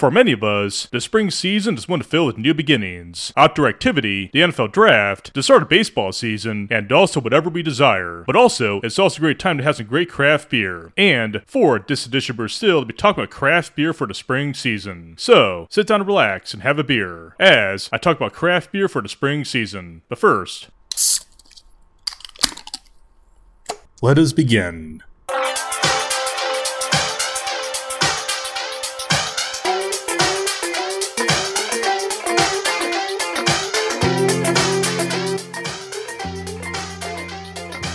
For many of us, the spring season is one to fill with new beginnings, outdoor activity, the NFL draft, the start of baseball season, and also whatever we desire. But also, it's also a great time to have some great craft beer. And for this edition Brew Still, to be talking about craft beer for the spring season. So, sit down and relax and have a beer as I talk about craft beer for the spring season. But first, let us begin.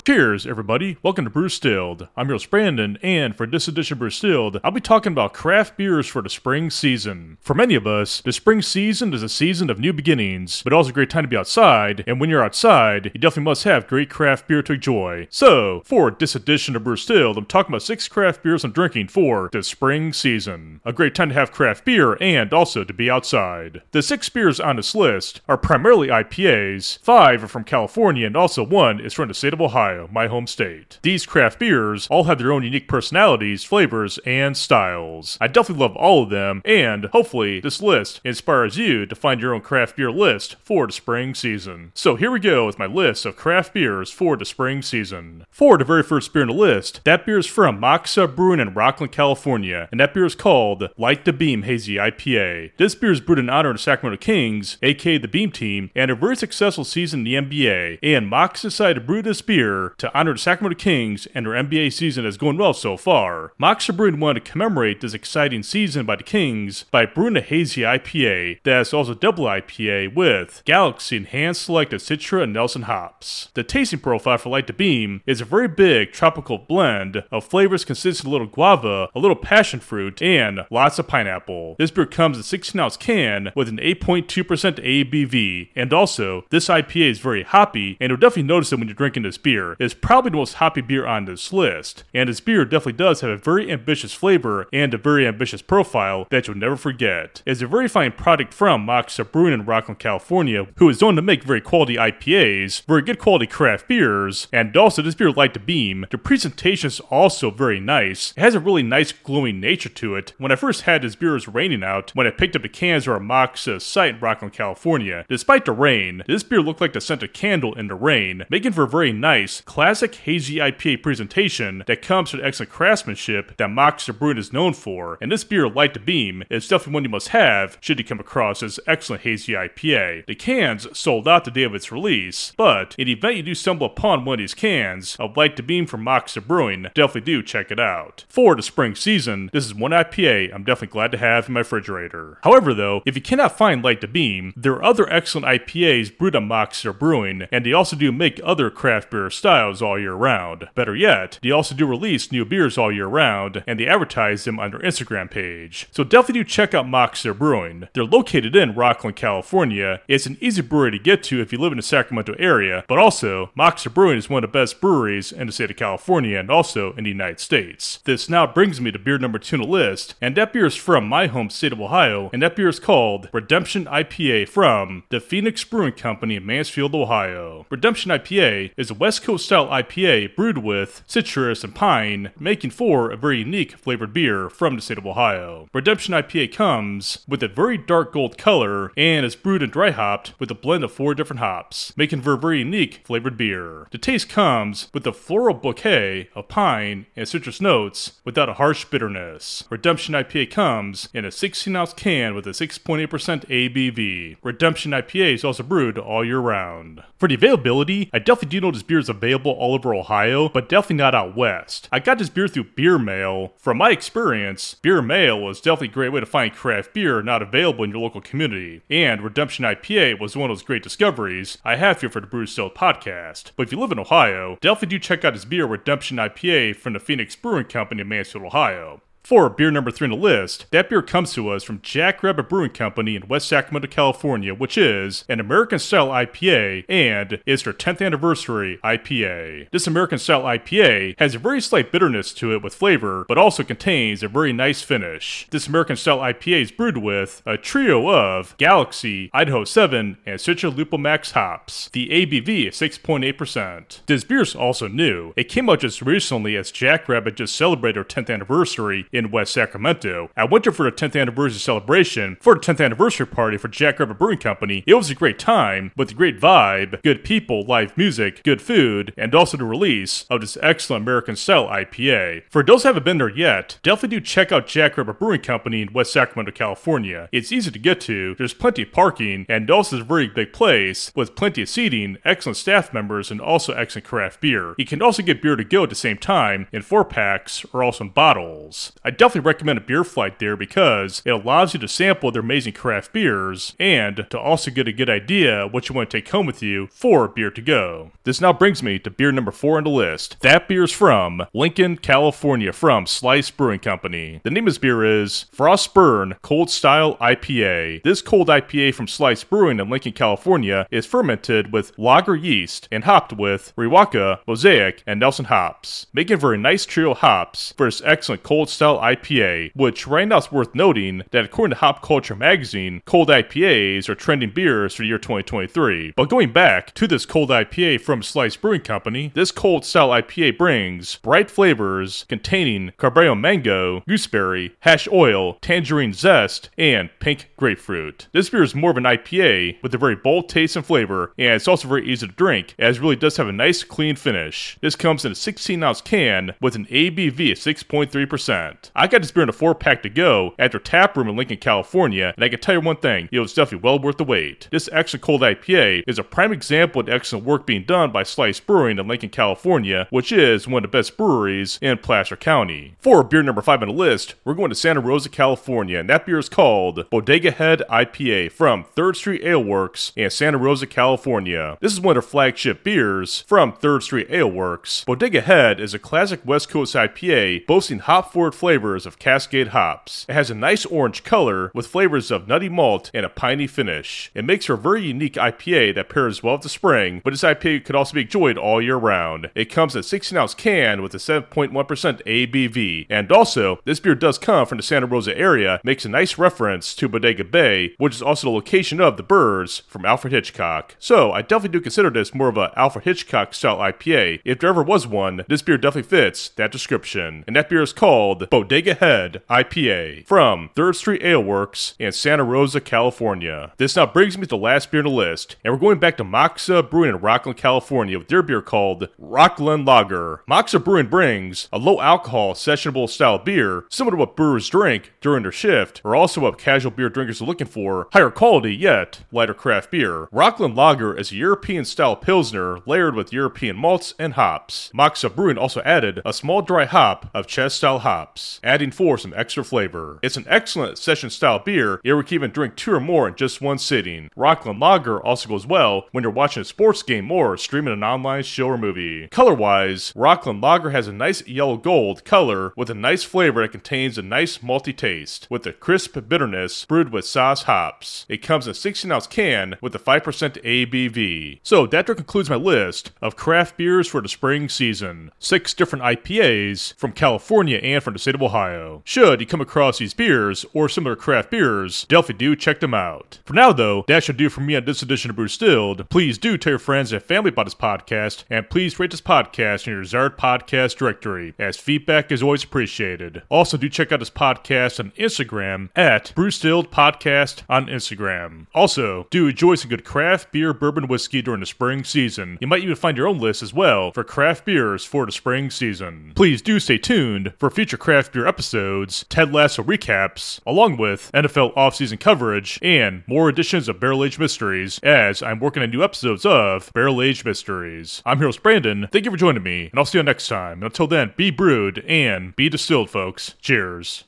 Cheers, everybody. Welcome to Brewstilled. I'm your host, Brandon, and for this edition of Brewstilled, I'll be talking about craft beers for the spring season. For many of us, the spring season is a season of new beginnings, but also a great time to be outside, and when you're outside, you definitely must have great craft beer to enjoy. So, for this edition of Brewstilled, I'm talking about six craft beers I'm drinking for the spring season. A great time to have craft beer and also to be outside. The six beers on this list are primarily IPAs, five are from California, and also one is from the state of Ohio my home state. These craft beers all have their own unique personalities, flavors, and styles. I definitely love all of them, and hopefully this list inspires you to find your own craft beer list for the spring season. So here we go with my list of craft beers for the spring season. For the very first beer in the list, that beer is from Moksa Brewing in Rocklin, California, and that beer is called Light the Beam Hazy IPA. This beer is brewed in honor of the Sacramento Kings, aka the Beam Team, and a very successful season in the NBA, and Moksa decided to brew this beer to honor the Sacramento Kings and their NBA season is going well so far. Moksa Brewing wanted to commemorate this exciting season by the Kings by brewing a hazy IPA that's also double IPA with Galaxy and hand selected Citra and Nelson hops. The tasting profile for Light the Beam is a very big tropical blend of flavors consisting of a little guava, a little passion fruit, and lots of pineapple. This beer comes in a 16 ounce can with an 8.2% ABV, and also this IPA is very hoppy, and you'll definitely notice it when you're drinking this beer is probably the most hoppy beer on this list, and this beer definitely does have a very ambitious flavor and a very ambitious profile that you'll never forget. It's a very fine product from Moksa Brewing in Rocklin, California, who is known to make very quality IPAs, very good quality craft beers, and also this beer Light the Beam. The presentation is also very nice. It has a really nice glowing nature to it. When I first had this beer, it was raining out. When I picked up the cans from Moksa uh, site in Rocklin, California, despite the rain, this beer looked like the scented candle in the rain, making for a very nice, classic hazy IPA presentation that comes with excellent craftsmanship that Moksa Brewing is known for, and this beer, Light to Beam, is definitely one you must have should you come across this excellent hazy IPA. The cans sold out the day of its release, but in the event you do stumble upon one of these cans of Light to Beam from Moksa Brewing, definitely do check it out. For the spring season, this is one IPA I'm definitely glad to have in my refrigerator. However, though, if you cannot find Light to Beam, there are other excellent IPAs brewed on Moksa Brewing, and they also do make other craft beer styles all year round. Better yet, they also do release new beers all year round, and they advertise them on their Instagram page. So definitely do check out Moksa Brewing. They're located in Rocklin, California. It's an easy brewery to get to if you live in the Sacramento area, but also, Moksa Brewing is one of the best breweries in the state of California and also in the United States. This now brings me to beer number two on the list, and that beer is from my home state of Ohio, and that beer is called Redemption IPA from the Phoenix Brewing Company in Mansfield, Ohio. Redemption IPA is a West Coast style IPA brewed with citrus and pine, making for a very unique flavored beer from the state of Ohio. Redemption IPA comes with a very dark gold color and is brewed and dry hopped with a blend of four different hops, making for a very unique flavored beer. The taste comes with a floral bouquet of pine and citrus notes without a harsh bitterness. Redemption IPA comes in a 16 ounce can with a 6.8% ABV. Redemption IPA is also brewed all year round. For the availability, I definitely do know this beer is available all over Ohio, but definitely not out west. I got this beer through Beer Mail. From my experience, Beer Mail was definitely a great way to find craft beer not available in your local community. And Redemption IPA was one of those great discoveries I have here for the Brew Still podcast. But if you live in Ohio, definitely do check out this beer Redemption IPA from the Phoenix Brewing Company in Mansfield, Ohio. For beer number three on the list, that beer comes to us from Jackrabbit Brewing Company in West Sacramento, California, which is an American style IPA and is their 10th anniversary IPA. This American style IPA has a very slight bitterness to it with flavor, but also contains a very nice finish. This American style IPA is brewed with a trio of Galaxy, Idaho 7, and Citra Lupo Max hops. The ABV is 6.8%. This beer is also new. It came out just recently as Jackrabbit just celebrated their 10th anniversary in West Sacramento. I went there for the 10th anniversary celebration for the 10th anniversary party for Jackrabbit Brewing Company. It was a great time with a great vibe, good people, live music, good food, and also the release of this excellent American style IPA. For those who haven't been there yet, definitely do check out Jackrabbit Brewing Company in West Sacramento, California. It's easy to get to, there's plenty of parking, and also it's a very big place with plenty of seating, excellent staff members, and also excellent craft beer. You can also get beer to go at the same time in four packs or also in bottles. I definitely recommend a beer flight there because it allows you to sample their amazing craft beers and to also get a good idea what you want to take home with you for beer to go. This now brings me to beer number four on the list. That beer is from Lincoln, California, from Slice Brewing Company. The name of this beer is Frostburn Cold Style IPA. This cold IPA from Slice Brewing in Lincoln, California is fermented with lager yeast and hopped with Riwaka, Mosaic, and Nelson hops, making for a nice trio hops for this excellent cold style IPA, which right now is worth noting that according to Hop Culture magazine, cold IPAs are trending beers for the year 2023. But going back to this cold IPA from Slice Brewing Company, this cold style IPA brings bright flavors containing Cabrera mango, gooseberry, hash oil, tangerine zest, and pink grapefruit. This beer is more of an IPA with a very bold taste and flavor, and it's also very easy to drink, as it really does have a nice clean finish. This comes in a 16 ounce can with an ABV of 6.3%. I got this beer in a 4 pack to go at their tap room in Lincoln, California, and I can tell you one thing, it was definitely well worth the wait. This extra cold IPA is a prime example of the excellent work being done by Slice Brewing in Lincoln, California, which is one of the best breweries in Placer County. For beer number 5 on the list, we're going to Santa Rosa, California, and that beer is called Bodega Head IPA from 3rd Street Ale Works in Santa Rosa, California. This is one of their flagship beers from 3rd Street Ale Works. Bodega Head is a classic West Coast IPA boasting hop forward flavors of Cascade hops. It has a nice orange color with flavors of nutty malt and a piney finish. It makes for a very unique IPA that pairs well with the spring, but this IPA could also be enjoyed all year round. It comes in a 16 ounce can with a 7.1% ABV, and also, this beer does come from the Santa Rosa area, makes a nice reference to Bodega Bay, which is also the location of the birds from Alfred Hitchcock. So, I definitely do consider this more of a Alfred Hitchcock style IPA. If there ever was one, this beer definitely fits that description. And that beer is called Bodega Head IPA from 3rd Street Ale Works in Santa Rosa, California. This now brings me to the last beer on the list, and we're going back to Moksa Brewing in Rocklin, California with their beer called Rocklin Lager. Moksa Brewing brings a low alcohol, sessionable style beer, similar to what brewers drink during their shift, or also what casual beer drinkers are looking for, higher quality yet lighter craft beer. Rocklin Lager is a European style pilsner layered with European malts and hops. Moksa Brewing also added a small dry hop of Czech style hops, adding for some extra flavor. It's an excellent session style beer, you can even drink two or more in just one sitting. Rocklin Lager also goes well when you're watching a sports game or streaming an online show or movie. Color wise, Rocklin Lager has a nice yellow gold color with a nice flavor that contains a nice malty taste, with a crisp bitterness brewed with Saaz hops. It comes in a 16 ounce can with a 5% ABV. So that concludes my list of craft beers for the spring season. Six different IPAs from California and from the state of Ohio. Should you come across these beers or similar craft beers, definitely do check them out. For now, though, that should do for me on this edition of Brewstilled. Please do tell your friends and family about this podcast, and please rate this podcast in your desired podcast directory, as feedback is always appreciated. Also, do check out this podcast on Instagram at Brewstilled Podcast on Instagram. Also, do enjoy some good craft beer, bourbon, whiskey during the spring season. You might even find your own list as well for craft beers for the spring season. Please do stay tuned for future craft beer episodes, Ted Lasso recaps, along with NFL offseason coverage and more editions of Barrel Age Mysteries as I'm working on new episodes of Barrel Age Mysteries. I'm Heroes Brandon. Thank you for joining me, and I'll see you next time. Until then, be brewed and be distilled, folks. Cheers.